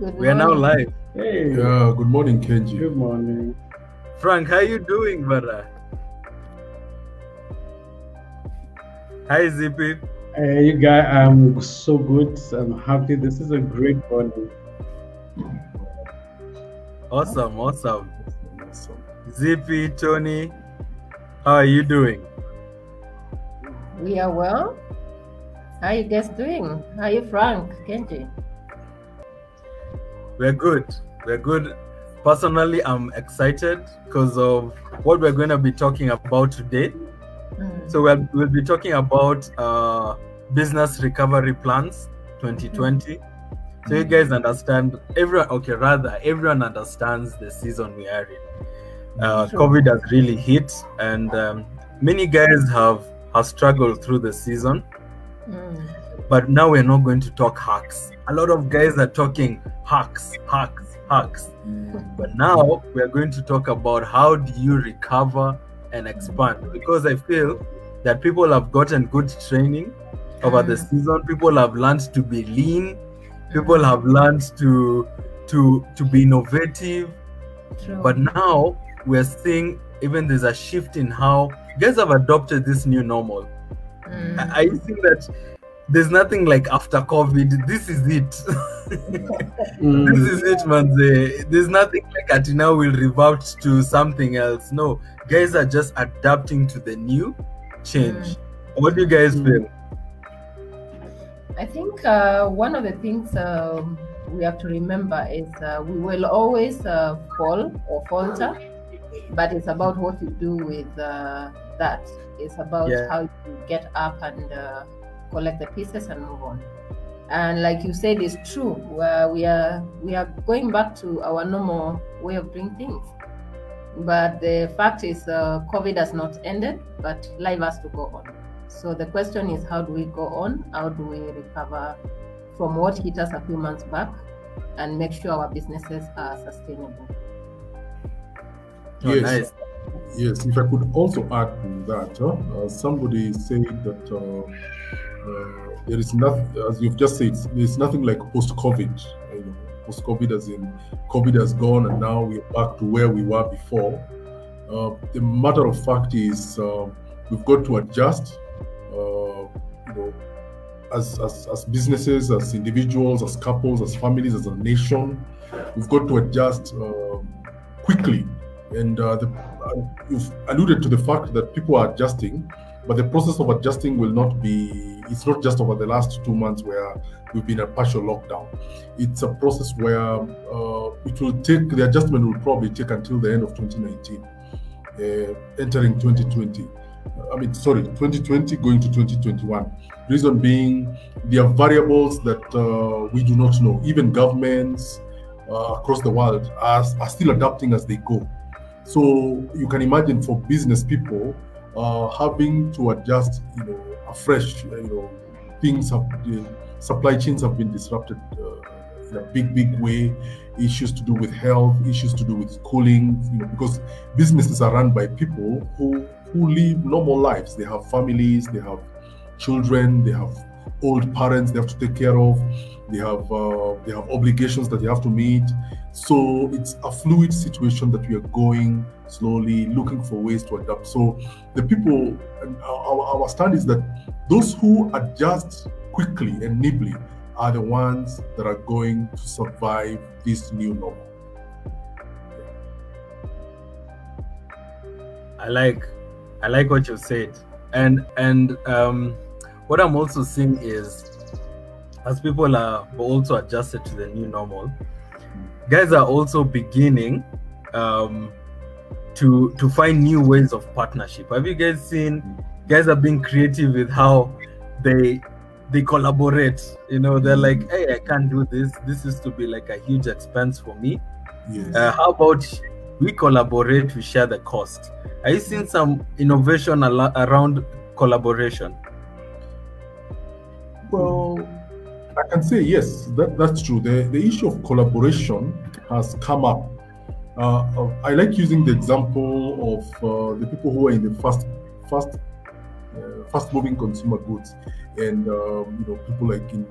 Good We are now live. Hey, Yeah, good morning, Kenji. good morning. Frank, how are you doing, brother? Hi, Zippy. Hey, you guys, I'm so good. I'm happy. This is a great morning. Awesome, awesome. Zippy, Tony, how are you doing? We are well. How are you guys doing? How are you, Frank? Kenji? We're good. We're good. Personally, I'm excited because of what we're going to be talking about today. Mm. So we'll, we'll be talking about uh, business recovery plans 2020. So you guys understand everyone. Okay, rather everyone understands the season we are in. Uh, True. COVID has really hit, and um, many guys have have struggled through the season. Mm. But now we're not going to talk hacks. A lot of guys are talking hacks, hacks, hacks. But now we're going to talk about how do you recover and expand because I feel that people have gotten good training over the Mm. season. People have learned to be lean. People have learned to to to be innovative. True. But now we're seeing even there's a shift in how guys have adopted this new normal. Mm. I, I think that there's nothing like after COVID. This is it. Mm, this is it, man. There's nothing like at now We'll revert to something else. No, guys are just adapting to the new change. What do you guys Mm. feel? I think uh, one of the things um, we have to remember is uh, we will always uh, fall or falter, but it's about what you do with uh, that. It's about Yeah. how you get up and uh, collect the pieces and move on. And like you said, it's true. Where we are we are going back to our normal way of doing things. But the fact is, uh, COVID has not ended, but life has to go on. So the question is, how do we go on? How do we recover from what hit us a few months back and make sure our businesses are sustainable? Oh, Yes. nice. Yes, if I could also add to that, uh, somebody said that uh, uh, there is nothing, as you've just said, there's nothing like post-COVID. uh, You know, post-COVID, as in COVID has gone and now we're back to where we were before. Uh, the matter of fact is, uh, we've got to adjust. Uh, you know, as, as as businesses, as individuals, as couples, as families, as a nation, we've got to adjust um quickly. And uh, the, uh, you've alluded to the fact that people are adjusting, but the process of adjusting will not be. It's not just over the last two months where we've been a partial lockdown. It's a process where uh, it will take. The adjustment will probably take until the end of 2019, uh, entering 2020. I mean, sorry, 2020 going to 2021. Reason being, there are variables that uh, we do not know. Even governments uh, across the world are, are still adapting as they go. So you can imagine for business people uh, having to adjust, you know, afresh. You know, things have supply chains have been disrupted uh, in a big, big way. Issues to do with health, issues to do with schooling. You know, because businesses are run by people who who live normal lives. They have families, they have children, they have old parents they have to take care of. They have uh, they have obligations that they have to meet. So it's a fluid situation that we are going slowly, looking for ways to adapt. So the people, our, our stand is that those who adjust quickly and nimbly are the ones that are going to survive this new normal. I like I like what you said. And and um what I'm also seeing is as people are also adjusted to the new normal, guys are also beginning um to to find new ways of partnership. Have you guys seen guys are being creative with how they they collaborate. You know, they're like, hey, I can't do this. This is to be like a huge expense for me. Yes. Uh, how about we collaborate, we share the cost? Are you seeing some innovation al- around collaboration? Well, I can say yes, that, that's true. The, the issue of collaboration has come up. Uh, uh, I like using the example of uh, the people who are in the first first uh, fast-moving consumer goods, and um, you know people like in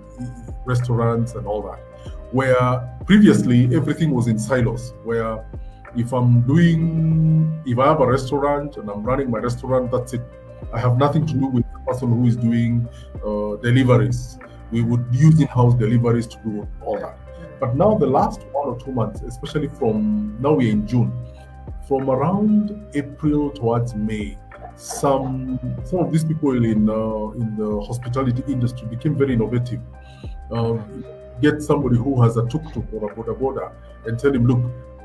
restaurants and all that, where previously everything was in silos. Where if I'm doing, if I have a restaurant and I'm running my restaurant, that's it. I have nothing to do with person who is doing uh, deliveries. We would use in-house deliveries to do all that. But now the last one or two months, especially from now we're in June, from around April towards May, some some of these people in uh, in the hospitality industry became very innovative. Um, get somebody who has a tuk-tuk or a boda boda and tell him, look,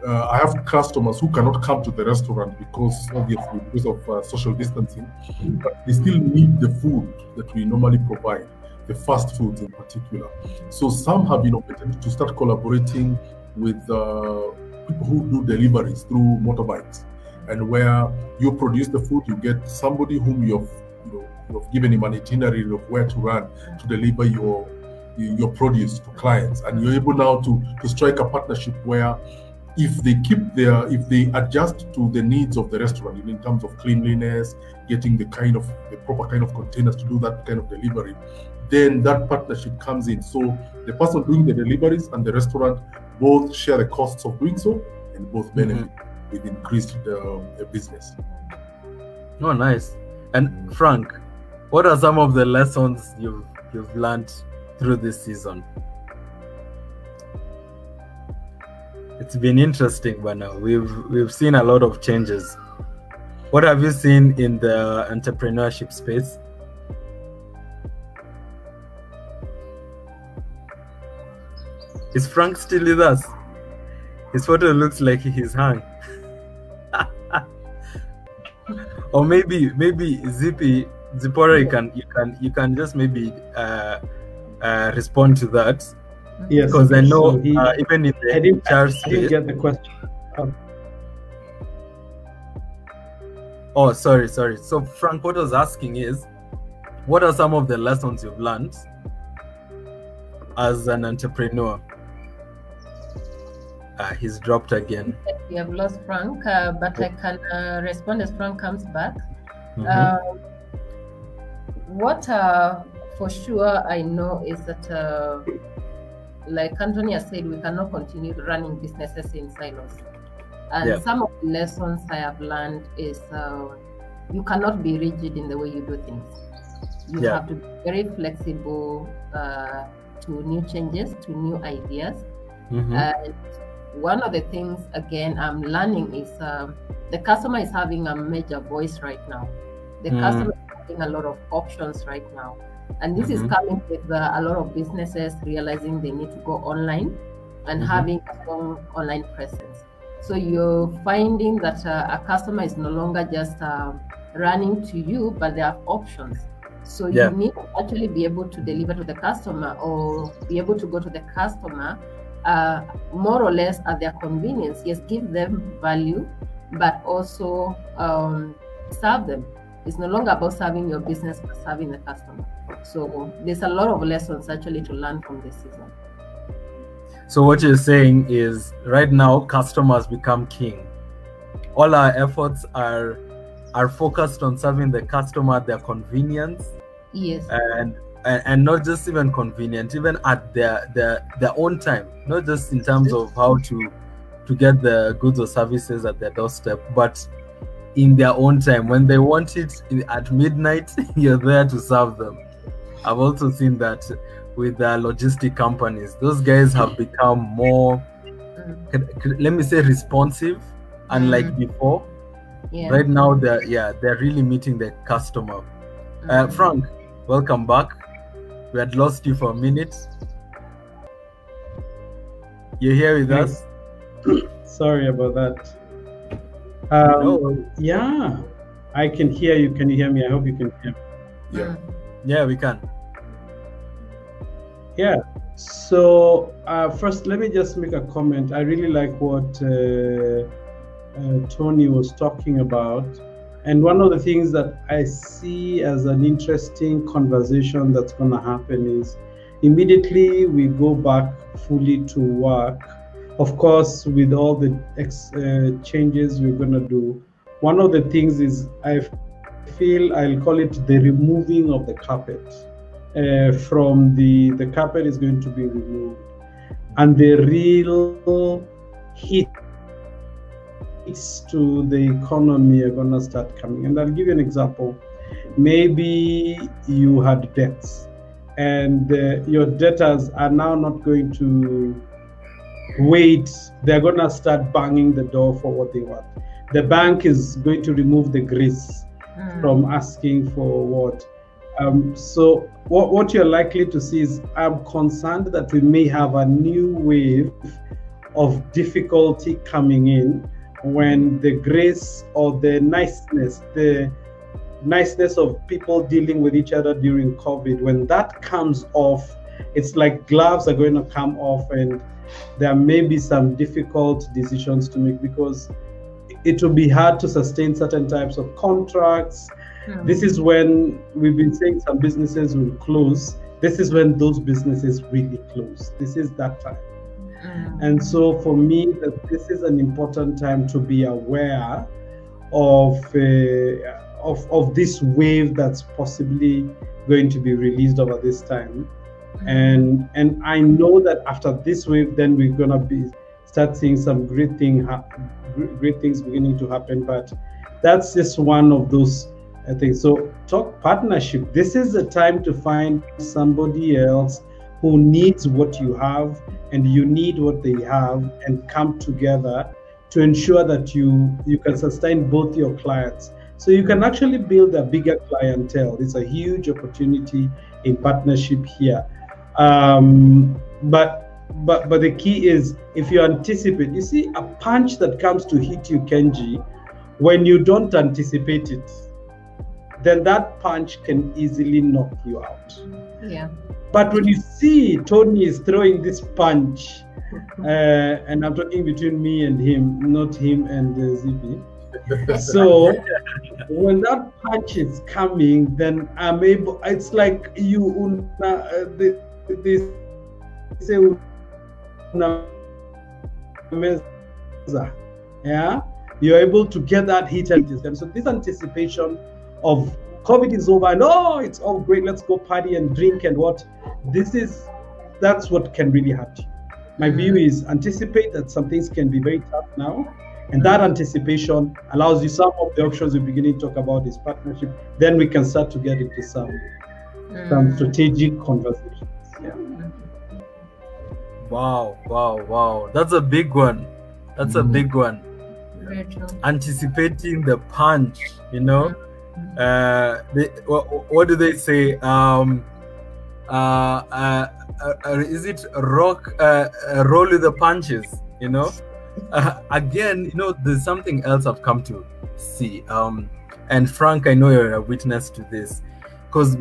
uh, I have customers who cannot come to the restaurant because obviously because of uh, social distancing, but they still need the food that we normally provide, the fast foods in particular. So some have been innovated to start collaborating with uh, people who do deliveries through motorbikes, and where you produce the food, you get somebody whom you've you know, you've given him an itinerary of where to run to deliver your your produce to clients, and you're able now to to strike a partnership where if they keep their if they adjust to the needs of the restaurant in terms of cleanliness getting the kind of the proper kind of containers to do that kind of delivery then that partnership comes in. So the person doing the deliveries and the restaurant both share the costs of doing so and both benefit mm-hmm. with increased uh, business. Oh nice. And frank what are some of the lessons you've you've learned through this season it's been interesting, but now we've we've seen a lot of changes. What have you seen in the entrepreneurship space? Is Frank still with us? His photo looks like he's hung. or maybe maybe Zippy Zipporah, you can you can you can just maybe uh, uh, respond to that Yes, because I know so he, uh, even in the I didn't, HR I didn't get the question. Um, Oh, sorry, sorry. So Frank, what I was asking is, what are some of the lessons you've learned as an entrepreneur? Uh, he's dropped again. We have lost Frank, uh, but I can uh, respond as Frank comes back. Mhm. Um, what uh, for sure I know is that, uh, like Antonia said, we cannot continue running businesses in silos. And Yeah. some of the lessons I have learned is uh, you cannot be rigid in the way you do things. You Yeah. have to be very flexible uh, to new changes, to new ideas. Mhm. And one of the things, again, I'm learning is um, the customer is having a major voice right now. The Mm. customer is having a lot of options right now. And this Mhm. is coming with uh, a lot of businesses realizing they need to go online and Mhm. having a strong online presence. So you're finding that uh, a customer is no longer just uh, running to you, but there are options. So Yeah. you need to actually be able to deliver to the customer or be able to go to the customer uh, more or less at their convenience. Yes, give them value, but also um, serve them. It's no longer about serving your business, but serving the customer. So there's a lot of lessons actually to learn from this season. So what you're saying is, right now, customers become king. All our efforts are are focused on serving the customer their convenience Yes. and and, and not just even convenient, even at their, their their own time, not just in terms of how to to get the goods or services at their doorstep, but in their own time. When they want it at midnight, you're there to serve them. I've also seen that with the logistic companies. Those guys have become more, Mm, c- c- let me say, responsive, unlike Mm. before. yeah. Right now, they're yeah, they're really meeting the customer. Uh, Mhm. Frank, welcome back. We had lost you for a minute. You're here with Thanks. us. sorry about that. Um, No. Yeah, I can hear you. Can you hear me? I hope you can hear me. Yeah. Yeah, we can. Yeah. So uh, first, let me just make a comment. I really like what uh, uh, Tony was talking about, and one of the things that I see as an interesting conversation that's going to happen is immediately we go back fully to work. Of course, with all the ex- uh, changes we're going to do, one of the things is I feel I'll call it the removing of the carpet. Uh, from the the carpet is going to be removed, and the real hits to the economy are gonna start coming. And I'll give you an example. Maybe you had debts, and uh, your debtors are now not going to wait. They're gonna start banging the door for what they want. The bank is going to remove the grace Mm. from asking for what. Um, so what, what you're likely to see is I'm concerned that we may have a new wave of difficulty coming in when the grace or the niceness, the niceness of people dealing with each other during COVID, when that comes off, it's like gloves are going to come off and there may be some difficult decisions to make because it will be hard to sustain certain types of contracts. Mm. This is when we've been saying some businesses will close. This is when those businesses really close. This is that time. Mm. And so for me, that this is an important time to be aware of uh, of of this wave that's possibly going to be released over this time. And and I know that after this wave, then we're gonna be start seeing some great thing great things beginning to happen. But that's just one of those uh, things. So talk partnership. This is the time to find somebody else who needs what you have and you need what they have and come together to ensure that you you can sustain both your clients so you can actually build a bigger clientele it's a huge opportunity in partnership here um, but but but the key is if you anticipate you see a punch that comes to hit you kenji when you don't anticipate it then that punch can easily knock you out Yeah. but when you see Tony is throwing this punch, uh, and I'm talking between me and him, not him and uh, Zippy. So when that punch is coming, then I'm able. It's like you una, uh, the, this say una meza. yeah. You're able to get that heat and system. So this anticipation of COVID is over and oh, it's all great. Let's go party and drink and what. This is that's what can really hurt you. My mm. view is anticipate that some things can be very tough now, and that mm. anticipation allows you some of the options we're beginning to talk about is partnership. Then we can start to get into some some Mm. strategic conversations. Yeah. Mm-hmm. Wow, wow, wow. That's a big one. That's a Mhm. big one. Very. Anticipating the punch, you know. Uh, they, what, what do they say? Um, uh, uh, uh, uh, is it rock? Uh, uh, roll with the punches, you know. Uh, again, you know, there's something else I've come to see. Um, and Frank, I know you're a witness to this, because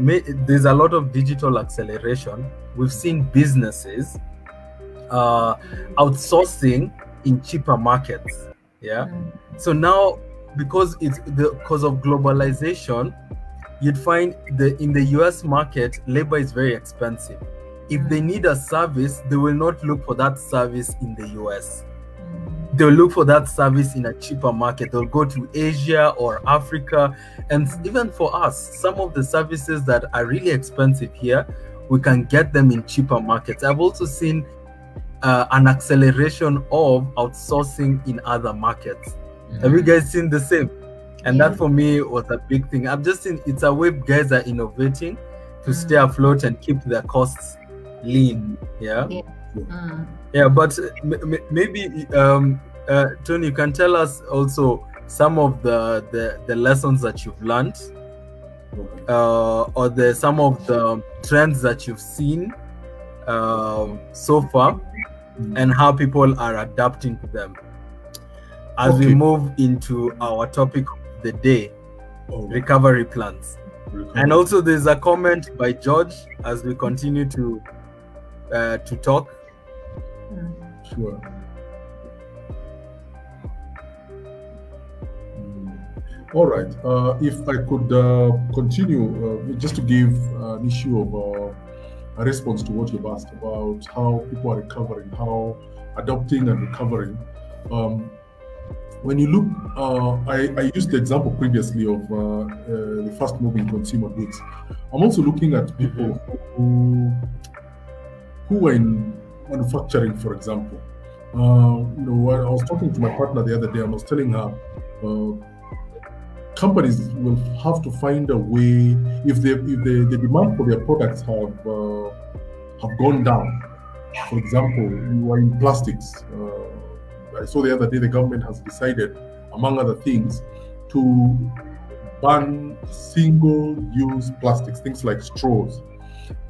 there's a lot of digital acceleration. We've seen businesses uh, outsourcing in cheaper markets. Yeah. Mm. So now, because it's because of globalization, you'd find the in the US market, labor is very expensive. If they need a service, they will not look for that service in the US. Mm. They'll look for that service in a cheaper market. They'll go to Asia or Africa. And even for us, some of the services that are really expensive here, we can get them in cheaper markets. I've also seen uh, an acceleration of outsourcing in other markets. Have you guys seen the same? And Yeah. that for me was a big thing. I've just seen it's a way guys are innovating to stay Mm. afloat and keep their costs lean. Yeah. Mm. Yeah, but uh, m- m- maybe um, uh, Tony, you can tell us also some of the the, the lessons that you've learned, uh, or the some of the trends that you've seen um, so far, Mm. and how people are adapting to them. As we move into our topic of the day, right. recovery plans. Recovery. And also, there's a comment by George as we continue to uh, to talk. Sure. Mm. All right. Uh, if I could uh, continue, uh, just to give uh, an issue of uh, a response to what you've asked about how people are recovering, how adopting and recovering. Um, when you look, uh, I, I used the example previously of uh, uh, the fast moving consumer goods. I'm also looking at people who, who are in manufacturing, for example. Uh, you know, I was talking to my partner the other day and I was telling her uh, companies will have to find a way if they if the, the demand for their products have uh, have gone down. For example, you are in plastics. Uh, I saw the other day the government has decided, among other things, to ban single-use plastics, things like straws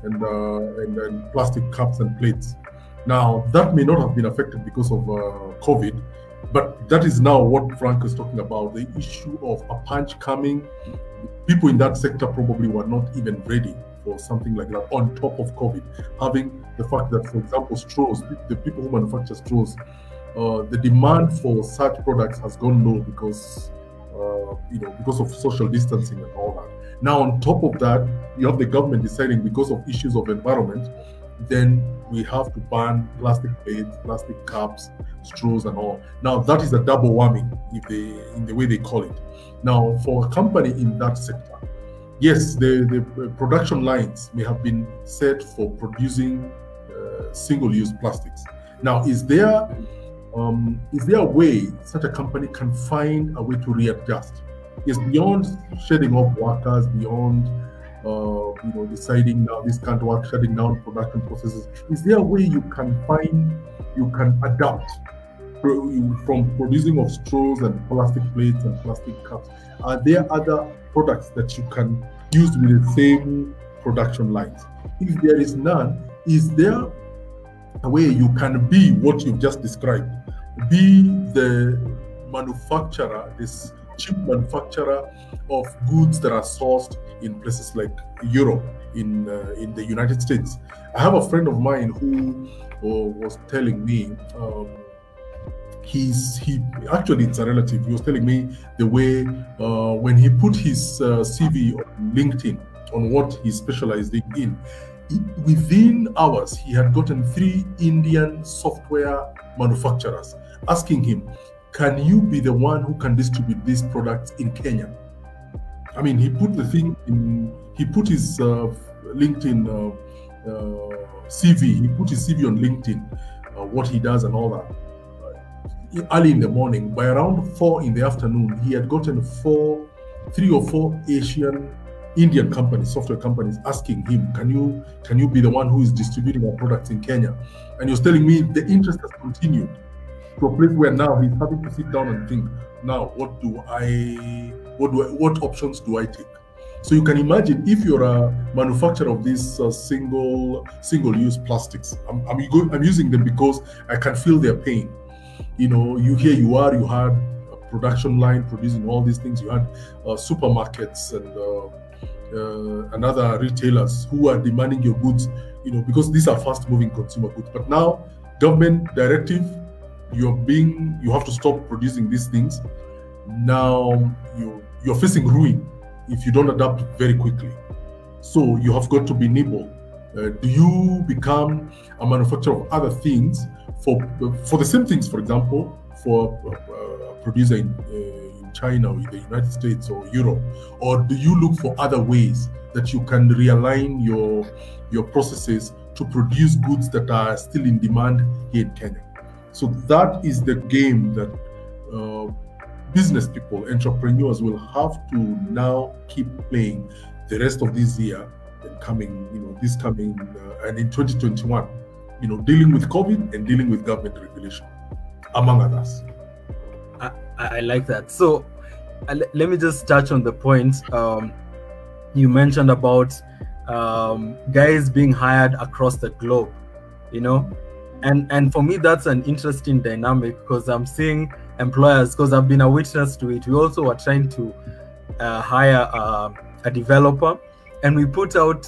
and, uh, and and plastic cups and plates. Now that may not have been affected because of uh, COVID, but that is now what Frank is talking about the issue of a punch coming. People in that sector probably were not even ready for something like that on top of COVID. Having the fact that, for example, straws, the people who manufacture straws, uh, the demand for such products has gone low because uh, you know because of social distancing and all that. Now, on top of that, you have the government deciding because of issues of environment then we have to ban plastic plates, plastic cups, straws, and all. Now that is a double whammy, if they in the way they call it. Now, for a company in that sector, yes, the, the production lines may have been set for producing uh, single-use plastics. Now, is there um, is there a way such a company can find a way to readjust? Is beyond shedding off workers, beyond uh, you know, deciding now this can't work, shutting down production processes. Is there a way you can find, you can adapt from producing of straws and plastic plates and plastic cups? Are there other products that you can use with the same production lines? If there is none, is there a way you can be what you've just described? Be the manufacturer, this manufacturer of goods that are sourced in places like Europe, in uh, in the United States. I have a friend of mine who uh, was telling me. Um, he's he actually it's a relative he was telling me the way uh, when he put his uh, cv on linkedin on what he specialized in within hours he had gotten three indian software manufacturers asking him can you be the one who can distribute these products in kenya I mean, he put the thing in, he put his uh, LinkedIn uh, uh, CV, he put his CV on LinkedIn, uh, what he does and all that. Early in the morning, by around four in the afternoon, he had gotten four, three or four Asian Indian companies, software companies, asking him, "Can you can you be the one who is distributing our products in Kenya?" And he was telling me the interest has continued to a place where now he's having to sit down and think, now what do I what do I, what options do I take? So you can imagine if you're a manufacturer of these uh, single single use plastics. I'm I'm, I'm using them because I can feel their pain. You know, you here you are, you had a production line producing all these things. You had uh, supermarkets and uh, uh, and other retailers who are demanding your goods. You know, because these are fast moving consumer goods. But now government directive, you're being you have to stop producing these things. Now you you're facing ruin if you don't adapt very quickly. So you have got to be nimble. Uh, do you become a manufacturer of other things for for the same things? For example, for a, a producer in, uh, in China or in the United States or Europe, or do you look for other ways that you can realign your your processes to produce goods that are still in demand here in Kenya? So that is the game that uh, business people, entrepreneurs will have to now keep playing the rest of this year and coming, you know, this coming uh, and in 2021, you know, dealing with COVID and dealing with government regulation, among others. I, I like that. So uh, let me just touch on the point um, you mentioned about um, guys being hired across the globe, you know, and and for me that's an interesting dynamic because I'm seeing employers because I've been a witness to it. We also were trying to uh, hire uh, a developer, and we put out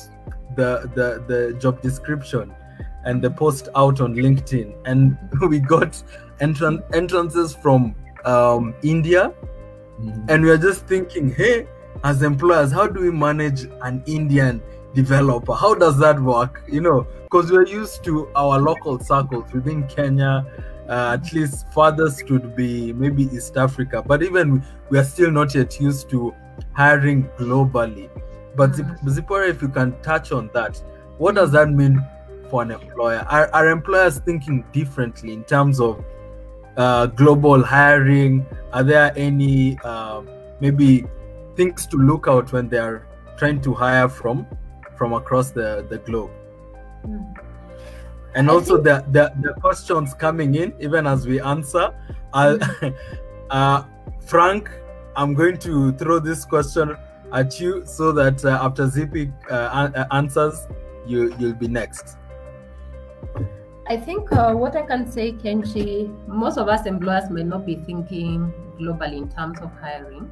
the, the the job description and the post out on LinkedIn, and we got entran- entrances from um, India, mm-hmm. and we are just thinking, hey, as employers, how do we manage an Indian developer? How does that work? You know, because we're used to our local circles within Kenya uh, at least farthest would be maybe East Africa. But even we are still not yet used to hiring globally. But Zip- Zipporah, if you can touch on that, what does that mean for an employer? Are, are employers thinking differently in terms of uh, global hiring? Are there any uh, maybe things to look out when they are trying to hire from from across the, the globe? And I also think- the, the the questions coming in even as we answer. I'll, uh, Frank, I'm going to throw this question at you so that uh, after Zippy uh, uh, answers, you you'll be next. I think uh, what I can say, Kenji, most of us employers may not be thinking globally in terms of hiring,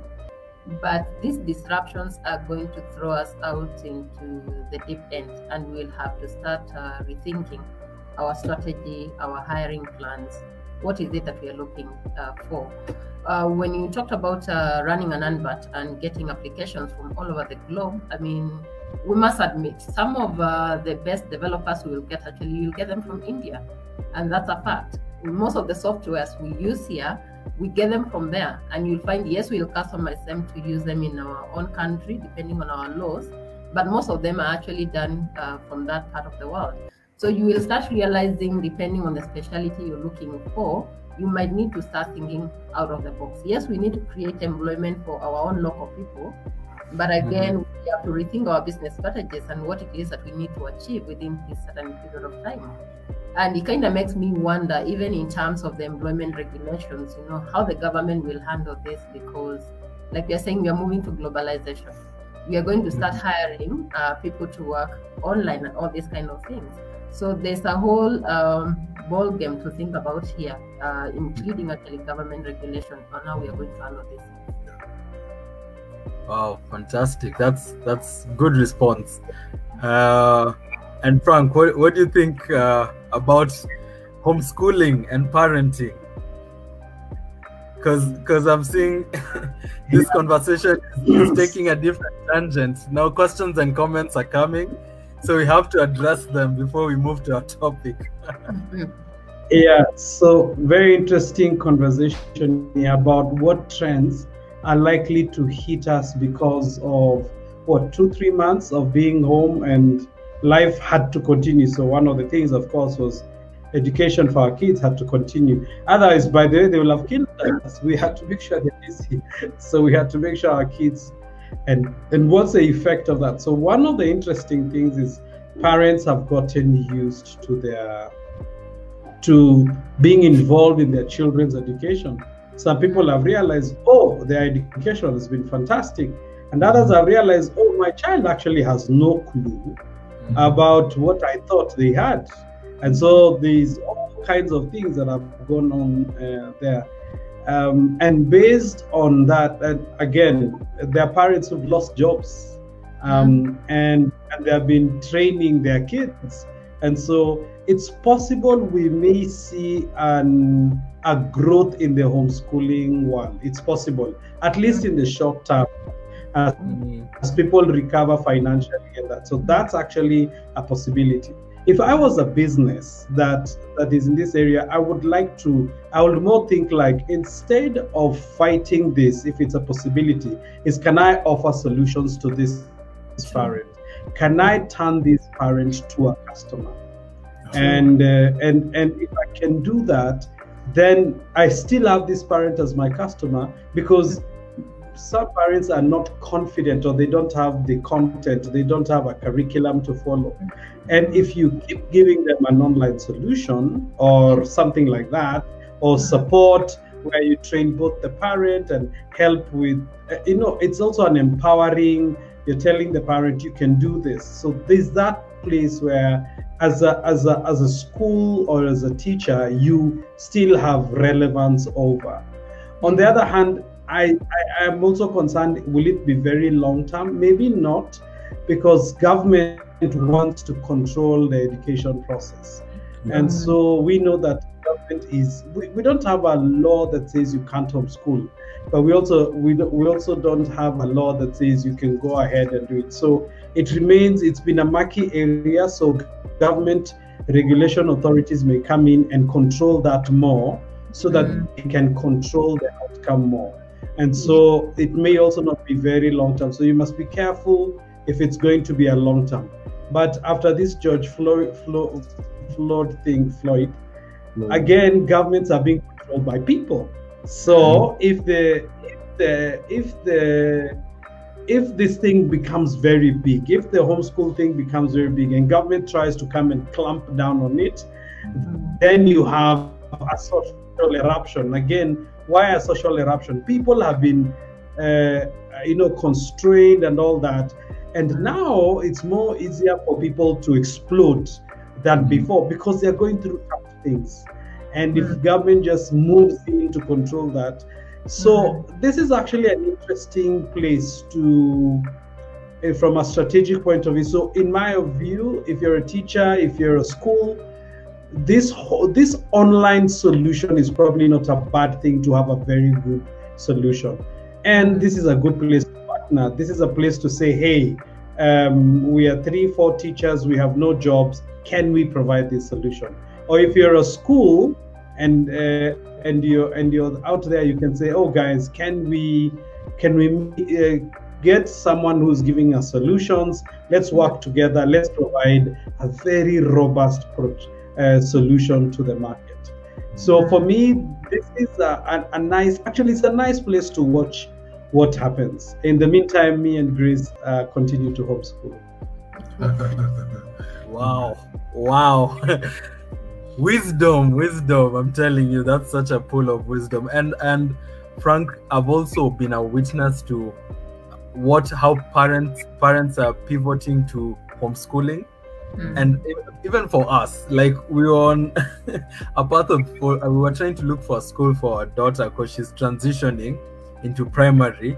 but these disruptions are going to throw us out into the deep end, and we'll have to start uh, rethinking our strategy, our hiring plans. What is it that we are looking uh, for? Uh, when you talked about uh, running an advert and getting applications from all over the globe, I mean, we must admit some of uh, the best developers we will get actually you'll get them from India, and that's a fact. Most of the softwares we use here, we get them from there, and you'll find yes, we'll customize them to use them in our own country depending on our laws, but most of them are actually done uh, from that part of the world. So you will start realizing, depending on the specialty you're looking for, you might need to start thinking out of the box. Yes, we need to create employment for our own local people, but again, we have to rethink our business strategies and what it is that we need to achieve within this certain period of time. And it kind of makes me wonder, even in terms of the employment regulations, you know, how the government will handle this because, like you're saying, we are moving to globalization. We are going to start hiring uh, people to work online and all these kind of things. So there's a whole um, ball game to think about here, uh, including actually government regulation on how we are going to handle this. Wow, fantastic! That's that's good response. Uh, and Frank, what, what do you think uh, about homeschooling and parenting? Because because I'm seeing this conversation is, taking a different tangent. Now questions and comments are coming, so we have to address them before we move to our topic. Yeah, so very interesting conversation here about what trends are likely to hit us because of what two, three months of being home and life had to continue. So one of the things, of course, was education for our kids had to continue. Otherwise, by the way, they will have killed us. We had to make sure they're busy. So we had to make sure our kids and and what's the effect of that? So one of the interesting things is parents have gotten used to their to being involved in their children's education. Some people have realized, oh, their education has been fantastic. And others have realized, oh, my child actually has no clue about what I thought they had. And so there's all kinds of things that have gone on uh, there. Um, and based on that, again, there are parents who've lost jobs um, and, and they have been training their kids. And so it's possible we may see an, a growth in the homeschooling world. It's possible, at least in the short term, as, as people recover financially and that. So that's actually a possibility. If I was a business that that is in this area, I would like to. I would more think like instead of fighting this, if it's a possibility, is can I offer solutions to this parent? Can I turn this parent to a customer? and uh, and and if I can do that, then I still have this parent as my customer because some parents are not confident or they don't have the content, they don't have a curriculum to follow. And if you keep giving them an online solution or something like that, or support where you train both the parent and help with, uh, you know, it's also an empowering. You're telling the parent you can do this. So there's that place where as a as a as a school or as a teacher you still have relevance over on the other hand i i am also concerned will it be very long term maybe not because government wants to control the education process and so we know that government is we, we don't have a law that says you can't homeschool but we also we, we also don't have a law that says you can go ahead and do it so it remains it's been a murky area so government regulation authorities may come in and control that more so that Mm. they can control the outcome more. And so it may also not be very long term. So you must be careful if it's going to be a long term. But after this George Floyd, Floyd, Floyd thing, Floyd, again, governments are being controlled by people. So if the if the if the if this thing becomes very big, if the homeschool thing becomes very big, and government tries to come and clamp down on it, mm-hmm. then you have a social eruption. Again, why a social eruption? People have been, uh, you know, constrained and all that, and now it's more easier for people to explode than before because they're going through tough things. And if government just moves in to control that, so this is actually an interesting place to, eh, from a strategic point of view. So in my view, if you're a teacher, if you're a school, this this online solution is probably not a bad thing to have a very good solution, and this is a good place to partner. This is a place to say, hey, um, we are three, four teachers, we have no jobs. Can we provide this solution? Or if you're a school and uh, and you're and you're out there, you can say, oh guys, can we can we uh, get someone who's giving us solutions? Let's work together. Let's provide a very robust pro- uh, solution to the market. So for me, this is a, a, a nice. Actually, it's a nice place to watch what happens. In the meantime, me and Grace uh, continue to homeschool. Wow. Wow. wisdom, wisdom. I'm telling you, that's such a pool of wisdom. And and Frank, I've also been a witness to what how parents parents are pivoting to homeschooling. Mm. And even for us, like we were on a path of for, we were trying to look for a school for our daughter because she's transitioning into primary,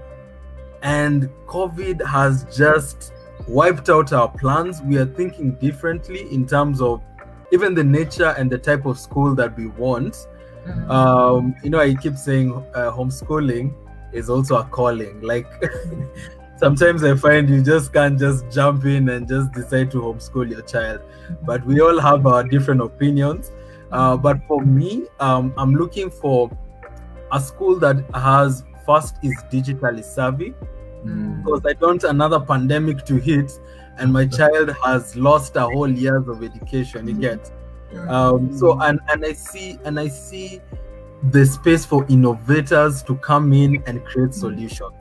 and COVID has just wiped out our plans. We are thinking differently in terms of even the nature and the type of school that we want. Mm. Um, you know, I keep saying uh, homeschooling is also a calling. Like sometimes I find you just can't just jump in and just decide to homeschool your child. But we all have our different opinions. Uh, but for me, um, I'm looking for a school that has first is digitally savvy Mm. because I don't want another pandemic to hit and my child has lost a whole years of education. You get um, so and and I see and I see the space for innovators to come in and create solutions.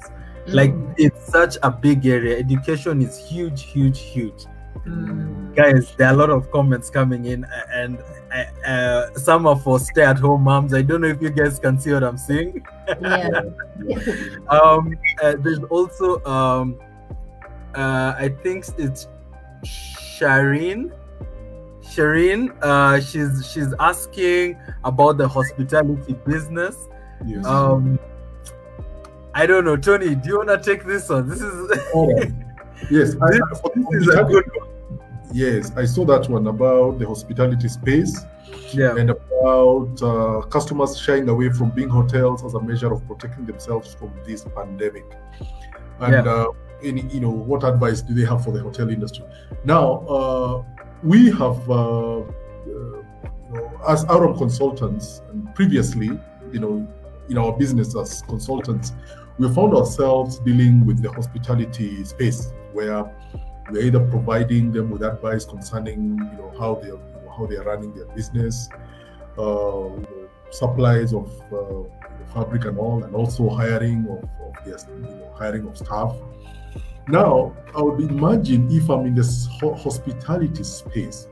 Like it's such a big area. Education is huge, huge, huge. Mm. Guys, there are a lot of comments coming in, and uh, uh, some are for stay-at-home moms. I don't know if you guys can see what I'm saying. Yeah. um uh, there's also um uh i think it's shireen shireen uh she's she's asking about the hospitality business Yes. um i don't know tony do you want to take this one this is All right. Yes. I, this, this is a good one yes, I saw that one about the hospitality space yeah and about uh, customers shying away from being hotels as a measure of protecting themselves from this pandemic. And Yeah. uh, any, you know, what advice do they have for the hotel industry? Now, uh, we have, uh, uh, you know, as Aram consultants, and previously, you know, in our business as consultants, we found ourselves dealing with the hospitality space where we're either providing them with advice concerning, you know, how they are, you know, how they are running their business, uh, supplies of uh, fabric and all, and also hiring of, of their, you know, hiring of staff. Now, I would imagine if I'm in this hospitality space,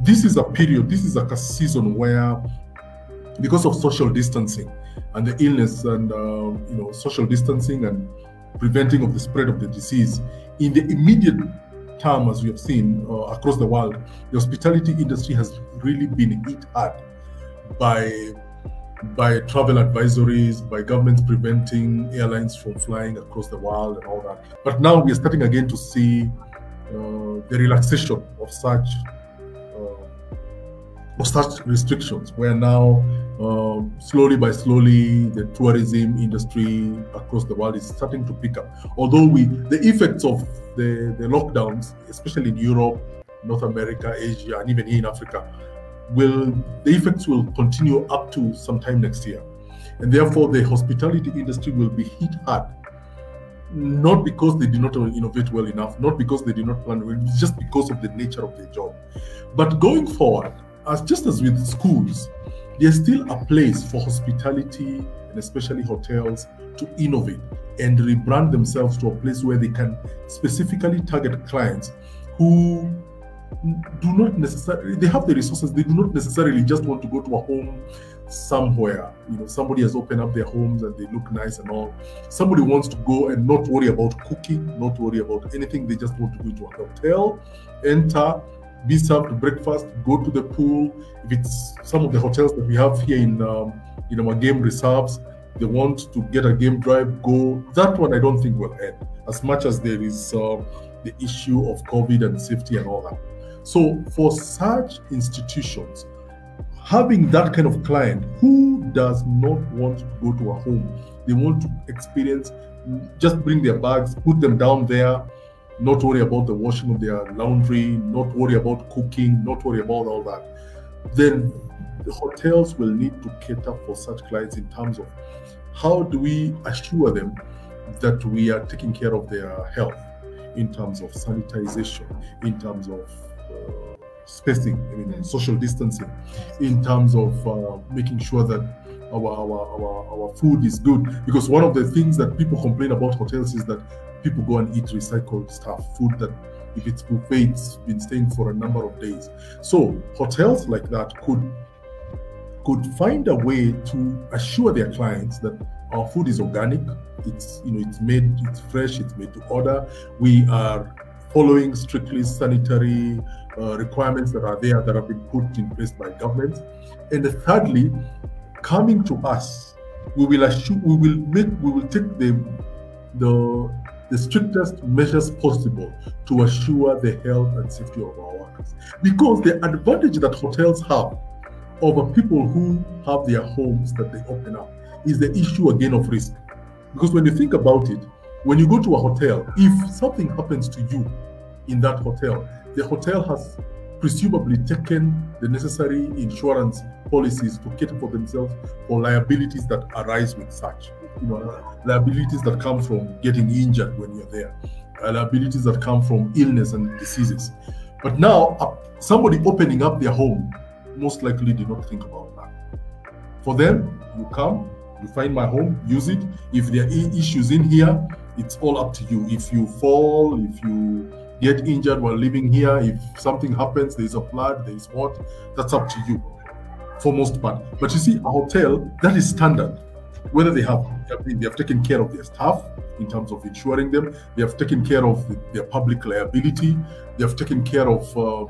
this is a period, this is like a season where, because of social distancing and the illness and uh, you know social distancing and preventing of the spread of the disease, in the immediate term, as we have seen uh, across the world, the hospitality industry has really been hit hard by by travel advisories, by governments preventing airlines from flying across the world and all that. But now we are starting again to see uh, the relaxation of such uh, such restrictions, where now um, slowly by slowly the tourism industry across the world is starting to pick up. Although we the effects of the, the lockdowns, especially in Europe, North America, Asia, and even here in Africa, will the effects will continue up to sometime next year, and therefore the hospitality industry will be hit hard. Not because they did not innovate well enough, not because they did not plan well, just because of the nature of their job. But going forward, as just as with schools, there's still a place for hospitality and especially hotels to innovate and rebrand themselves to a place where they can specifically target clients who do not necessarily they have the resources they do not necessarily just want to go to a home somewhere. You know somebody has opened up their homes and they look nice and all. Somebody wants to go and not worry about cooking not worry about anything. They just want to go to a hotel enter be served to breakfast go to the pool. If it's some of the hotels that we have here in um, in our game reserves they want to get a game drive go. That one i don't think will end as much as there is uh, the issue of covid and safety and all that. So for such institutions having that kind of client who does not want to go to a home they want to experience just bring their bags put them down there not worry about the washing of their laundry not worry about cooking not worry about all that then the hotels will need to cater for such clients in terms of how do we assure them that we are taking care of their health in terms of sanitization in terms of uh, spacing, I mean, social distancing, in terms of uh, making sure that our, our, our, our food is good. Because one of the things that people complain about hotels is that people go and eat recycled stuff, food that if it's buffet, it's been staying for a number of days. So hotels like that could could find a way to assure their clients that our food is organic, it's you know it's made, it's fresh, it's made to order. We are following strictly sanitary uh, requirements that are there that have been put in place by government. And thirdly, coming to us, we will assure, we will make, we will take the the the strictest measures possible to assure the health and safety of our workers. Because the advantage that hotels have over people who have their homes that they open up is the issue again of risk. Because when you think about it, when you go to a hotel, if something happens to you in that hotel, the hotel has presumably taken the necessary insurance policies to cater for themselves for liabilities that arise with such. You know, liabilities that come from getting injured when you're there, uh, liabilities that come from illness and diseases. But now, uh, somebody opening up their home most likely did not think about that. For them, you come, you find my home, use it. If there are issues in here, it's all up to you. If you fall, if you get injured while living here, if something happens, there's a flood, there's what, that's up to you for most part. But you see, a hotel, that is standard. Whether they have they have taken care of their staff in terms of insuring them, they have taken care of the, their public liability, they have taken care of uh,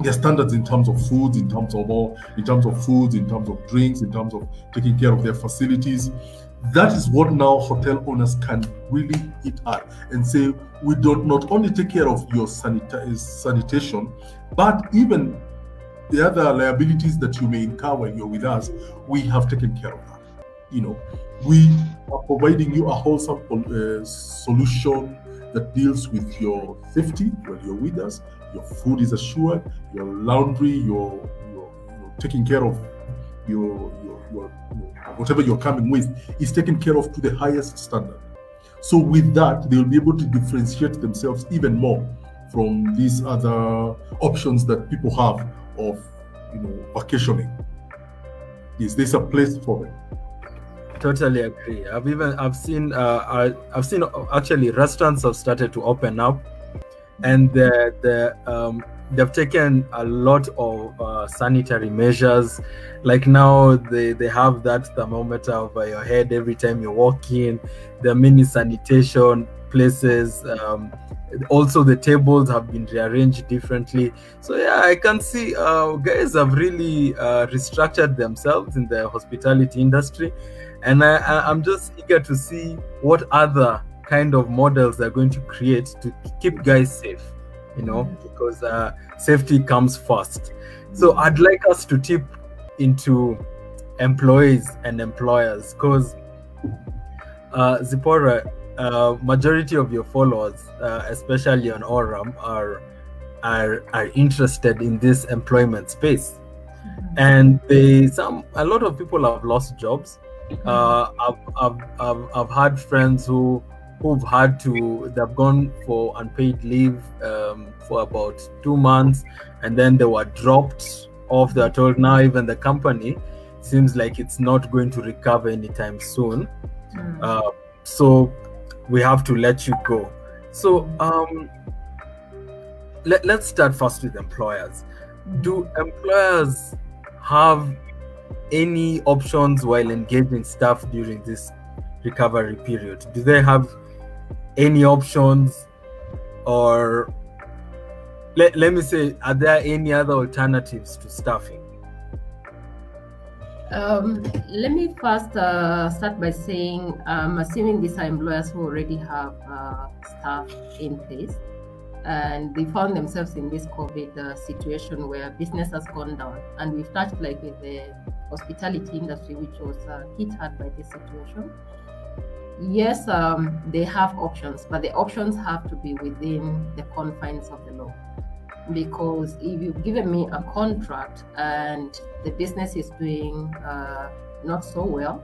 their standards in terms of foods, in terms of all, in terms of foods, in terms of drinks, in terms of taking care of their facilities. That is what now hotel owners can really hit at and say, we don't not only take care of your sanita- sanitation, but even the other liabilities that you may incur when you're with us, we have taken care of that. You know, we are providing you a wholesome uh, solution that deals with your safety when you're with us. Your food is assured, your laundry, your, your, your taking care of your, your, your, whatever you're coming with is taken care of to the highest standard. So with that, they'll be able to differentiate themselves even more from these other options that people have of you know vacationing. Is there's a place for them. Totally agree. I've even I've seen uh, I've seen actually restaurants have started to open up, and the the um, they've taken a lot of uh, sanitary measures. Like now they they have that thermometer over your head every time you walk in. The mini sanitation places. Um, also the tables have been rearranged differently so yeah i can see uh, guys have really uh, restructured themselves in the hospitality industry and I, I, i'm just eager to see what other kind of models they're going to create to keep guys safe you know because uh, safety comes first. So i'd like us to tip into employees and employers because uh, Zipporah, uh, majority of your followers, uh, especially on Aurum, are are are interested in this employment space. And they some a lot of people have lost jobs uh, I've, I've, I've, I've had friends who who've had to they've gone for unpaid leave um, for about two months and then they were dropped off they're told now even the company seems like it's not going to recover anytime soon. Mm. uh, so we have to let you go. So um, let, let's start first with employers. Do employers have any options while engaging staff during this recovery period? Do they have any options or let, let me say are there any other alternatives to staffing? Um, let me first uh, start by saying I'm assuming these are employers who already have uh, staff in place and they found themselves in this COVID uh, situation where business has gone down. And we've touched like with the hospitality industry, which was uh, hit hard by this situation. Yes, um, they have options, but the options have to be within the confines of the law because if you've given me a contract and the business is doing uh, not so well,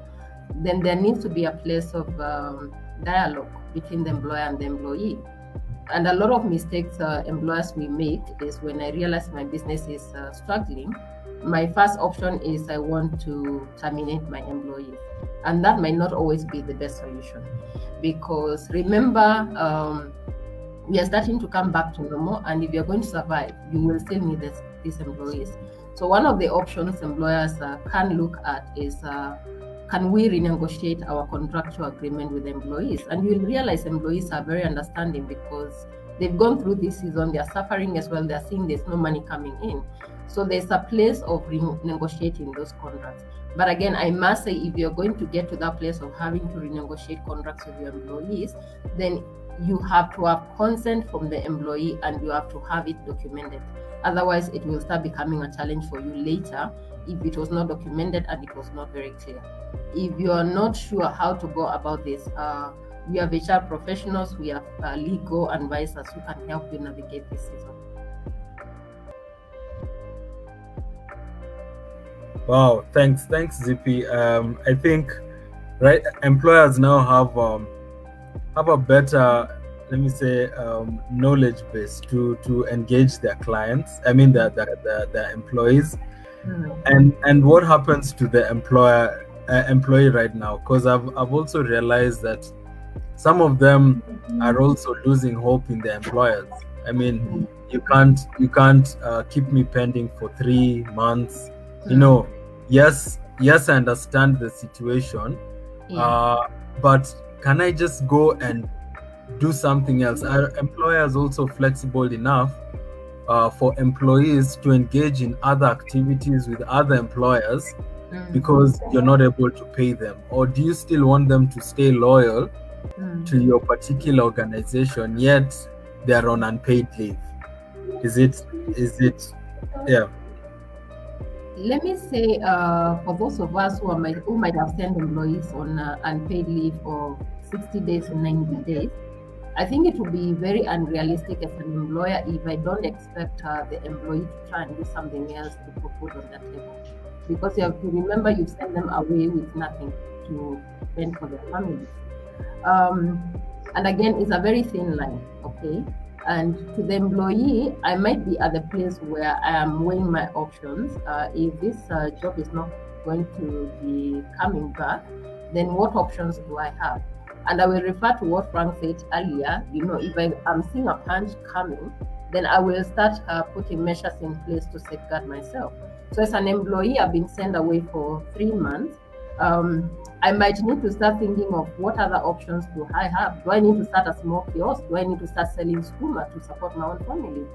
then there needs to be a place of um, dialogue between the employer and the employee. And a lot of mistakes uh, employers we make is when I realize my business is uh, struggling, my first option is I want to terminate my employees. And that might not always be the best solution because remember, um, we are starting to come back to normal and if you're going to survive you will still need this, these employees so one of the options employers uh, can look at is uh, can we renegotiate our contractual agreement with employees? And you'll realize employees are very understanding because they've gone through this season they're suffering as well they're seeing there's no money coming in. So there's a place of renegotiating those contracts. But again i must say if you're going to get to that place of having to renegotiate contracts with your employees then you have to have consent from the employee and you have to have it documented. Otherwise, it will start becoming a challenge for you later if it was not documented and it was not very clear. If you are not sure how to go about this, uh, we have HR professionals, we have uh, legal advisors who can help you navigate this season. Wow, thanks, thanks, Zippy. Um, I think right employers now have um, have a better, let me say, um, knowledge base to to engage their clients. I mean, their their, their, their employees, Mm. and and what happens to the employer uh, employee right now? Because I've I've also realized that some of them are also losing hope in their employers. I mean, you can't you can't uh, keep me pending for three months you know yes yes i understand the situation Yeah. uh, but can i just go and do something else are employers also flexible enough uh, for employees to engage in other activities with other employers Mm. because you're not able to pay them or do you still want them to stay loyal Mm. to your particular organization yet they're on unpaid leave is it is it yeah Let me say, uh, for those of us who, are might, who might have sent employees on uh, unpaid leave of 60 days or 90 days, I think it would be very unrealistic as an employer if I don't expect uh, the employee to try and do something else to put food on the table. Because you have to remember you send them away with nothing to spend for their families. Um, and again, it's a very thin line, okay? And to the employee, I might be at the place where I am weighing my options. Uh, if this uh, job is not going to be coming back, then what options do I have? And I will refer to what Frank said earlier. You know, if I am seeing a punch coming, then I will start uh, putting measures in place to safeguard myself. So, as an employee, I've been sent away for three months. Um, I might need to start thinking of what other options do I have. Do I need to start a small kiosk? Do I need to start selling sukuma to support my own family?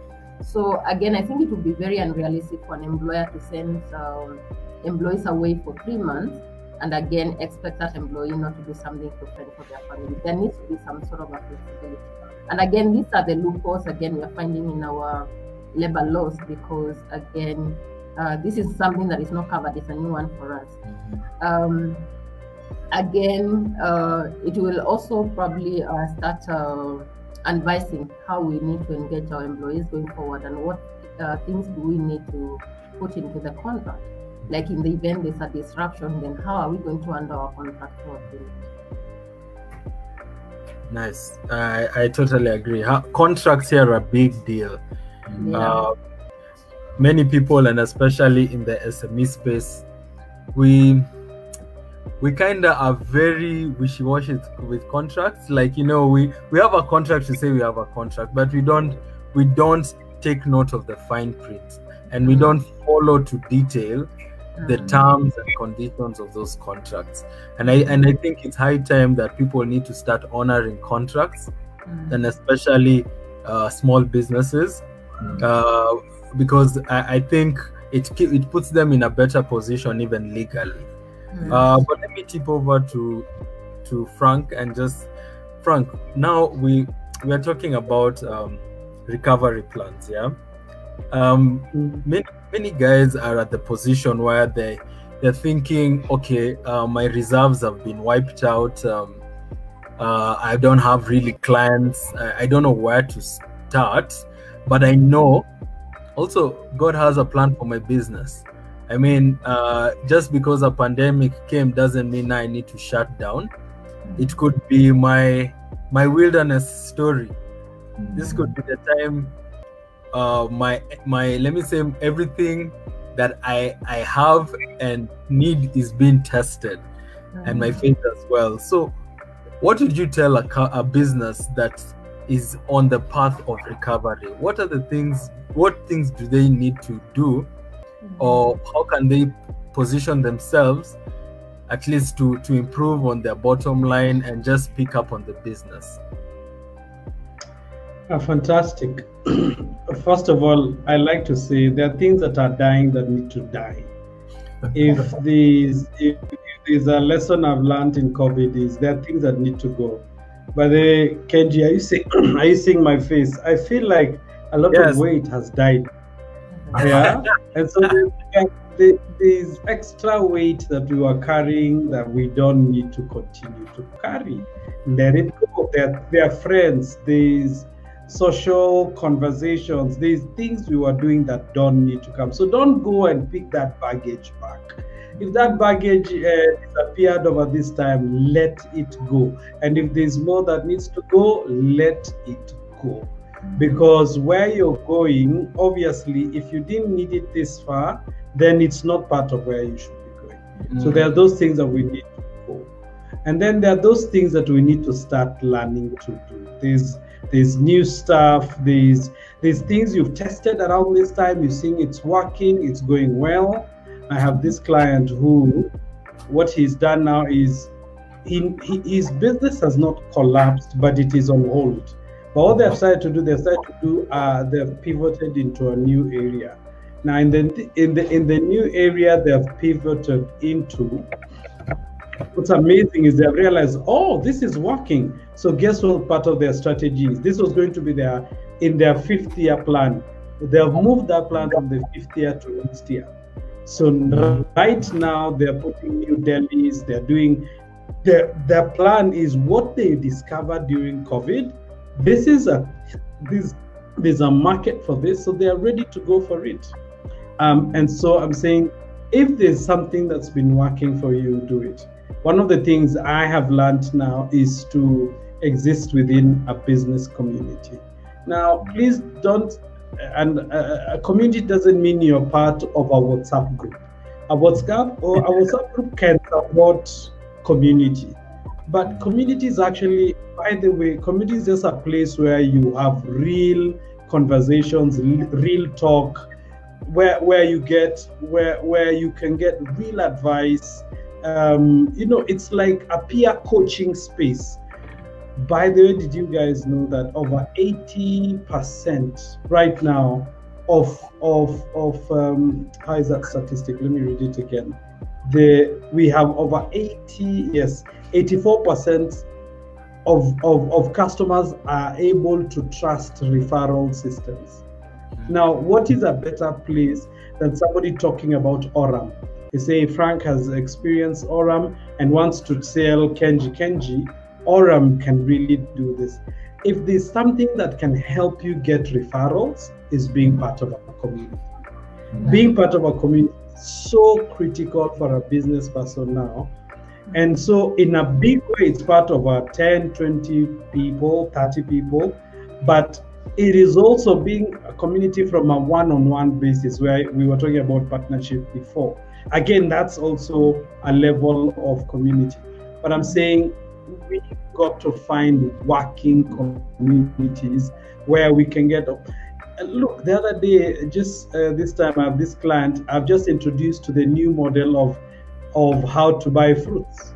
So again, I think it would be very unrealistic for an employer to send um, employees away for three months and again expect that employee not to do something fend for their family. There needs to be some sort of a flexibility. And again, these are the loopholes again we are finding in our labor laws because again, uh, this is something that is not covered. It's a new one for us. Um, again, uh, it will also probably uh, start uh, advising how we need to engage our employees going forward and what uh, things do we need to put into the contract. Like in the event there's a disruption, then how are we going to handle our contractual agreement? Nice. I, I totally agree. Contracts here are a big deal. Yeah. Uh, many people, and especially in the SME space, we we kind of are very wishy-washy with contracts. Like you know, we we have a contract to say we have a contract, but we don't we don't take note of the fine print, and we don't follow to detail the Mm. terms and conditions of those contracts. And I and I think it's high time that people need to start honoring contracts, Mm. and especially uh, small businesses uh, because I, I think it it puts them in a better position even legally. Mm. Uh, but let me tip over to to Frank and just Frank. Now we we are talking about um, recovery plans. Yeah, um, Mm. many many guys are at the position where they they're thinking, okay, uh, my reserves have been wiped out. Um, uh, I don't have really clients. I, I don't know where to start, but I know also God has a plan for my business. I mean, uh, just because a pandemic came doesn't mean I need to shut down. It could be my my wilderness story. This could be the time uh, my my let me say everything that I I have and need is being tested and my faith as well. So, what would you tell a, a business that is on the path of recovery? What are the things? What things do they need to do, or how can they position themselves, at least to to improve on their bottom line and just pick up on the business? Ah, fantastic. First of all, I like to say there are things that are dying that need to die. If these, if, if there's a lesson I've learned in COVID is there are things that need to go. But the Kenji, are you seeing? Are you seeing my face? I feel like a lot Yes. of weight has died. Yeah, and so there's, there- there's extra weight that we were carrying that we don't need to continue to carry. Let it go. They're, they're friends. There's social conversations. There's things we were doing that don't need to come. So don't go and pick that baggage back. If that baggage uh, disappeared over this time, let it go. And if there's more that needs to go, let it go because where you're going, obviously, if you didn't need it this far, then it's not part of where you should be going. So there are those things that we need to go. And then there are those things that we need to start learning to do. There's there's new stuff, there's there's things you've tested around this time, you're seeing it's working, it's going well. I have this client who what he's done now is he, his business has not collapsed, but it is on hold. But what they've started to do, they've started to do, uh, they've pivoted into a new area. Now, in the in the in the new area they've pivoted into, what's amazing is they've realized, oh, this is working. So guess what part of their strategy is? This was going to be their in their fifth year plan. They've moved that plan from the fifth year to next year. So right now they're putting new delis, they're doing their their plan is what they discovered during COVID. This is a this there's a market for this, so they are ready to go for it. Um, and so I'm saying, if there's something that's been working for you, do it. One of the things I have learned now is to exist within a business community. Now, please don't, and a, community doesn't mean you're part of a WhatsApp group. A WhatsApp or a WhatsApp group can support community, but community is actually, by the way, community is just a place where you have real conversations, real talk, where where you get where where you can get real advice. Um, you know, it's like a peer coaching space. By the way, did you guys know that over 80% right now of of of um, how is that statistic? Let me read it again. The we have over 80 yes 84% of, of, of customers are able to trust referral systems. Now, what is a better place than somebody talking about Oram? Say Frank has experienced Oram and wants to sell Kenji Kenji. Oram can really do this. if there's something that can help you get referrals, is being part of a community. Being part of a community is so critical for a business person now. And so, in a big way, it's part of our 10, 20 people, 30 people, but it is also being a community from a one on one basis where we were talking about partnership before. Again, that's also a level of community. But I'm saying we got to find working communities where we can get up. Uh, look, the other day, just uh, this time, I have this client. I've just introduced to the new model of of how to buy fruits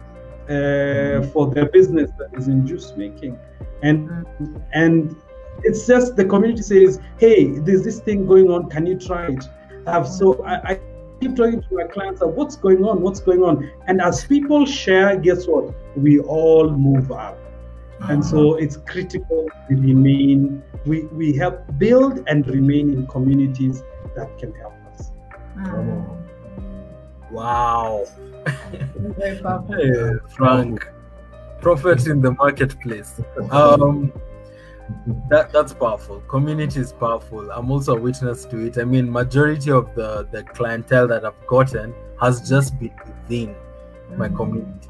uh, mm-hmm. for their business that is in juice making, and mm-hmm. and it's just the community says, "Hey, there's this thing going on. Can you try it?" I've mm-hmm. so I, I keep talking to my clients of what's going on, what's going on, and as people share, guess what? We all move up, and so it's critical we remain. We we help build and remain in communities that can help us. Wow. Very powerful. Hey, Frank, prophet in the marketplace. Um, that that's powerful. Community is powerful. I'm also a witness to it. I mean, majority of the the clientele that I've gotten has just been within my mm. community.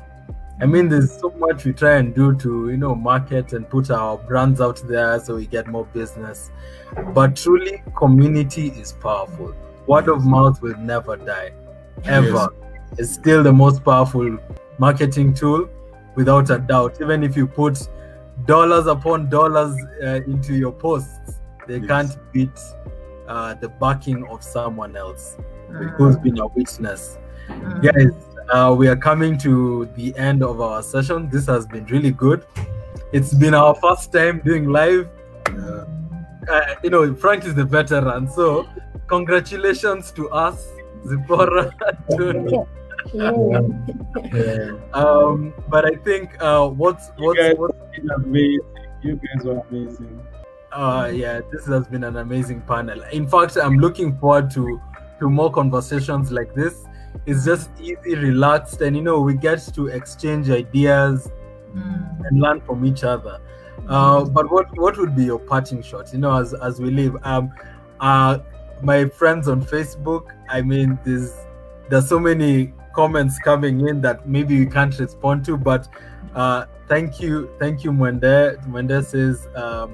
I mean, there's so much we try and do to you know market and put our brands out there so we get more business. But truly, community is powerful. Word of mouth will never die, ever. It's still the most powerful marketing tool, without a doubt. Even if you put dollars upon dollars uh, into your posts, they Yes. can't beat uh, the backing of someone else Mm. who's been a witness. Mm. Guys, uh, we are coming to the end of our session. This has been really good. It's been our first time doing live. Yeah. Uh, you know, Frank is the veteran, so congratulations to us, Zipporah, Tony. Yeah. Yeah. Um, but I think uh, what's what's, guys- what's It's amazing. You guys are amazing. Uh, yeah, this has been an amazing panel. In fact, I'm looking forward to to more conversations like this. It's just easy, relaxed, and you know we get to exchange ideas Mm. and learn from each other. Uh, but what what would be your parting shot? You know, as as we leave, um, uh, my friends on Facebook. I mean, there's there's so many comments coming in that maybe we can't respond to, but uh, thank you, thank you, Mwende. Mwende says um,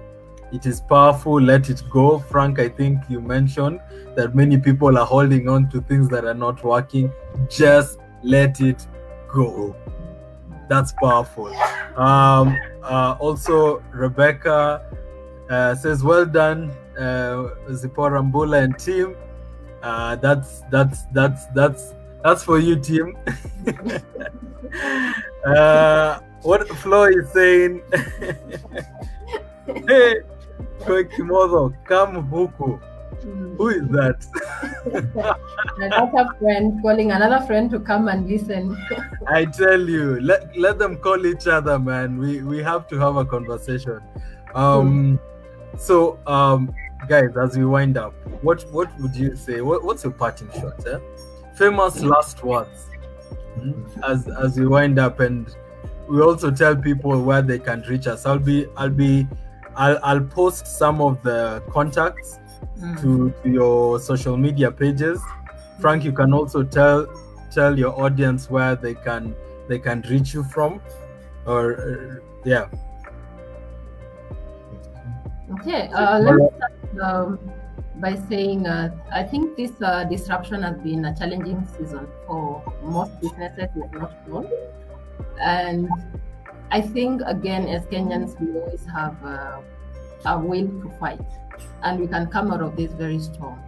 it is powerful. Let it go, Frank. I think you mentioned that many people are holding on to things that are not working. Just let it go. That's powerful. Um, uh, also, Rebecca uh, says, "Well done, uh, Zipporah Mbula and team. Uh, that's that's that's that's that's for you, team." uh, what Flo is saying? hey, Kimodo, come huku. Who is that? Another friend calling another friend to come and listen. I tell you, let let them call each other, man. We we have to have a conversation. Um, so um, guys, as we wind up, what what would you say? What, what's your parting shot? Eh? Famous last words. Hmm? As as we wind up, and we also tell people where they can reach us. I'll be I'll be I'll I'll post some of the contacts Mm. to, to your social media pages. Frank, you can also tell tell your audience where they can they can reach you from, or uh, yeah. Okay, uh, let me start um, by saying uh, I think this uh, disruption has been a challenging season for most businesses, if not all. And I think, again, as Kenyans, we always have uh, a will to fight, and we can come out of this very strong.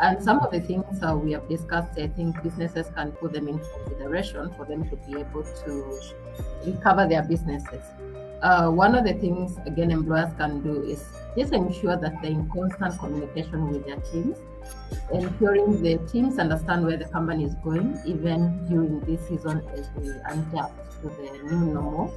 And some of the things uh, we have discussed, I think businesses can put them in consideration for them to be able to recover their businesses. Uh, one of the things, again, employers can do is just ensure that they're in constant communication with their teams, ensuring the teams understand where the company is going, even during this season as we adapt to the new normal,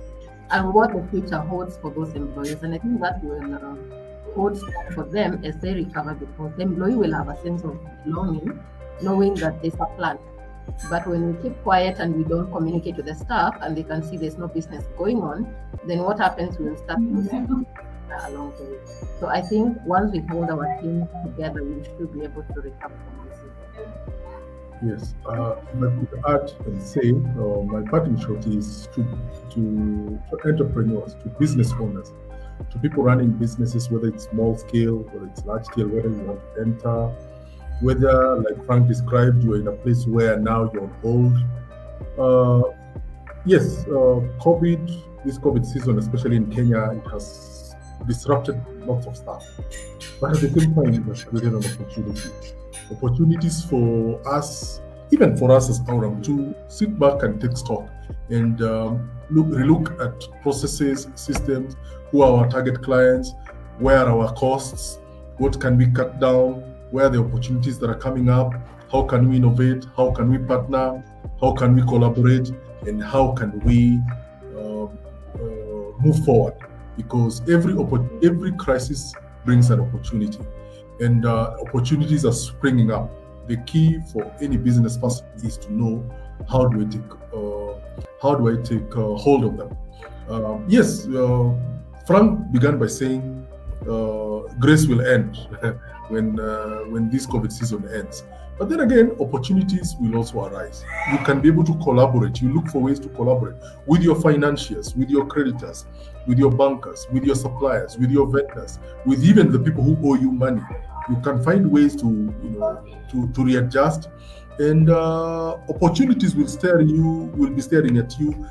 and what the future holds for those employees. And I think that will uh, hold for them as they recover because the employee will have a sense of belonging, knowing that there's a plan. But when we keep quiet and we don't communicate to the staff and they can see there's no business going on, then what happens? We'll start losing along the way. So I think once we hold our team together, we should be able to recover from this. Yes, uh, I could add and say uh, my parting shot is to, to to entrepreneurs, to business owners, to people running businesses, whether it's small scale, whether it's large scale, whether you want to enter, whether, like Frank described, you're in a place where now you're on hold. Uh, yes, uh, COVID, this COVID season, especially in Kenya, it has disrupted lots of stuff. But at the same time, it has created an opportunity. Opportunities for us, even for us as Aurum, to sit back and take stock and um, look, relook at processes, systems, who are our target clients, where are our costs, what can we cut down, where are the opportunities that are coming up, how can we innovate, how can we partner, how can we collaborate, and how can we uh, uh, move forward. Because every every crisis brings an opportunity, and uh, opportunities are springing up. The key for any business person is to know how do I take uh, how do I take uh, hold of them. Um, yes, uh, Frank began by saying uh, grace will end when uh, when this COVID season ends. But then again, opportunities will also arise. You can be able to collaborate. You look for ways to collaborate with your financiers, with your creditors, with your bankers, with your suppliers, with your vendors, with even the people who owe you money. You can find ways to you know to, to readjust, and uh, opportunities will stare you will be staring at you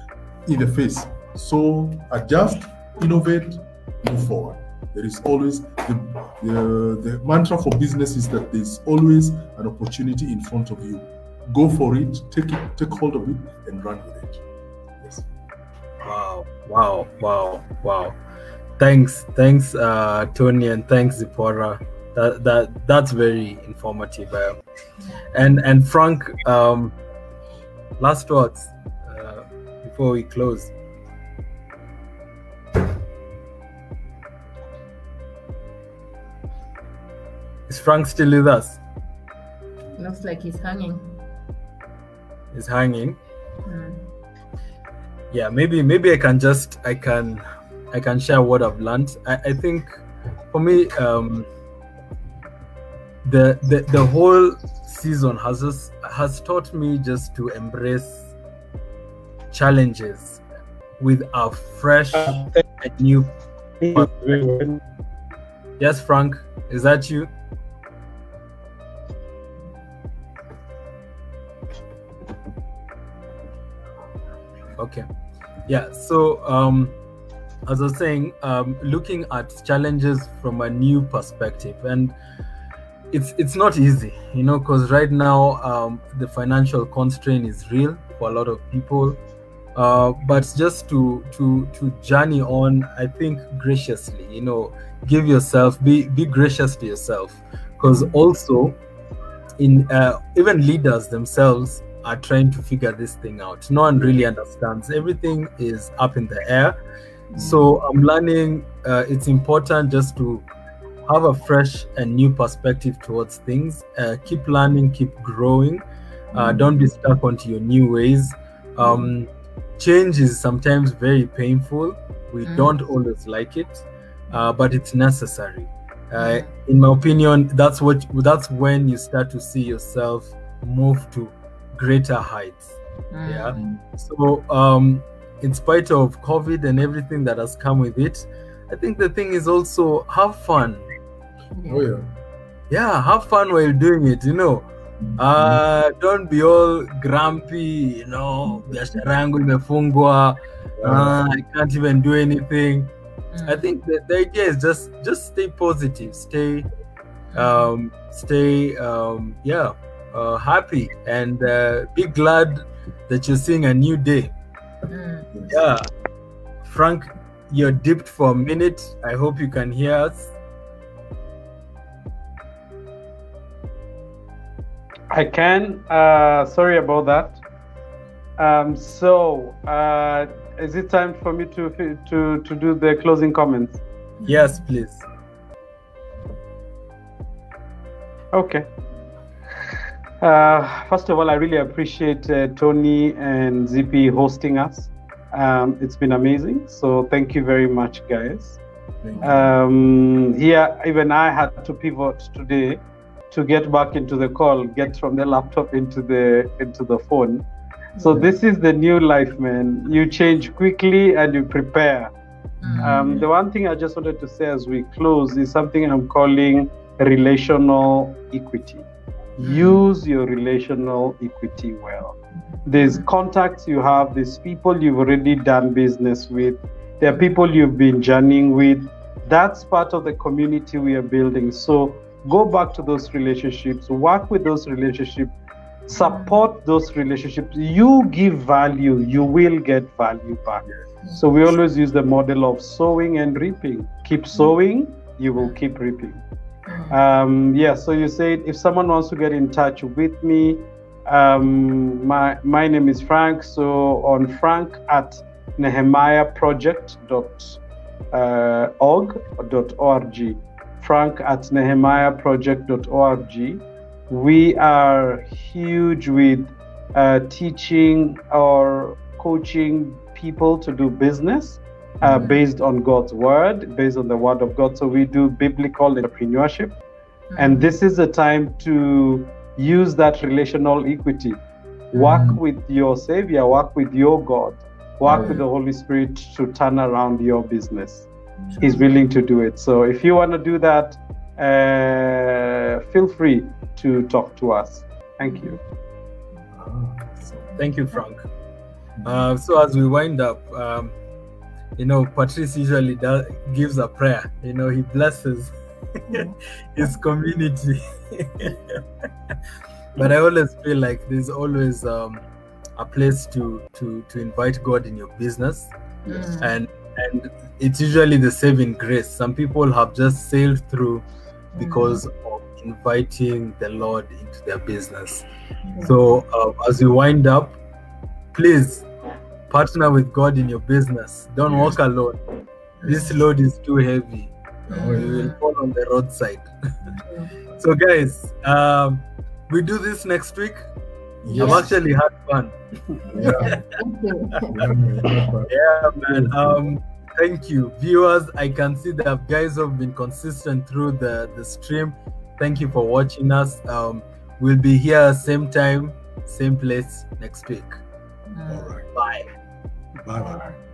in the face. So adjust, innovate, move forward. There is always the, the, the mantra for business is that there's always an opportunity in front of you. Go for it, take it, take hold of it, and run with it. Yes. Wow, wow, wow, wow. Thanks, thanks, uh, Tony, and thanks, Zipporah. That that that's very informative. Uh, and and Frank, um, last words uh, before we close. Is Frank still with us? Looks like he's hanging. He's hanging. Mm. yeah maybe maybe i can just i can i can share what i've learned i, I think for me um the, the the whole season has just has taught me just to embrace challenges with a fresh Uh, and new thank you very much. yes frank is that you okay. Yeah so um as i was saying um looking at challenges from a new perspective and it's it's not easy you know because right now um the financial constraint is real for a lot of people. Uh but just to to to journey on i think graciously you know give yourself be be gracious to yourself. Because also in uh, even leaders themselves are trying to figure this thing out. No one really understands. Everything is up in the air. So i'm learning uh, it's important just to have a fresh and new perspective towards things. Uh, keep learning keep growing. Uh, don't be stuck onto your new ways. Um, change is sometimes very painful. We Mm. don't always like it uh, but it's necessary. Uh, in my opinion that's what that's when you start to see yourself move to greater heights. Mm. yeah so um in spite of covid and everything that has come with it i think the thing is also have fun. Oh yeah. yeah have fun while doing it you know. Uh don't be all grumpy you know biashara yangu imefungwa. Uh, i can't even do anything. Mm. i think the, the idea is just just stay positive stay um stay um yeah uh, happy and uh, be glad that you're seeing a new day Mm. Yeah frank you're dipped for a minute i hope you can hear us I can. Uh, sorry about that. Um, so, uh, is it time for me to to to do the closing comments? yes please Okay. Uh, first of all, I really appreciate uh, Tony and ZP hosting us. Um, it's been amazing. So thank you very much, guys. Um, here, even I had to pivot today to get back into the call, get from the laptop into the into the phone. So this is the new life, man. You change quickly and you prepare. Um, the one thing I just wanted to say as we close is something I'm calling relational equity. Use your relational equity well. There's contacts you have, there's people you've already done business with, there are people you've been journeying with. That's part of the community we are building. So go back to those relationships, work with those relationships, support those relationships. You give value, you will get value back. So we always use the model of sowing and reaping. Keep sowing, you will keep reaping. Um, yeah, so you said if someone wants to get in touch with me, um, my my name is Frank. So on Frank at nehemiahproject.org.org, Frank at nehemiahproject.org. We are huge with uh, teaching or coaching people to do business uh, based on God's word, based on the word of God. So we do biblical entrepreneurship. And this is the time to use that relational equity. Work with your Savior, work with your God, work with the Holy Spirit to turn around your business. He's willing to do it. So if you want to do that, uh, feel free to talk to us. Thank you. Ah, Thank you, Frank. Uh, so as we wind up, um, you know, Patrice usually does, gives a prayer. You know, he blesses his community. but I always feel like there's always um, a place to to to invite God in your business, and and it's usually the saving grace. Some people have just sailed through because of inviting the Lord into their business. So uh, as we wind up, please partner with God in your business. Don't walk alone. This load is too heavy. You will fall on the roadside. so guys, um, we do this next week. I've actually had fun. Yeah. Thank you. Man. Yeah, man. Um, thank you, viewers. I can see that guys have been consistent through the the stream. Thank you for watching us. Um, we'll be here same time, same place next week. All right. Bye. Bye bye.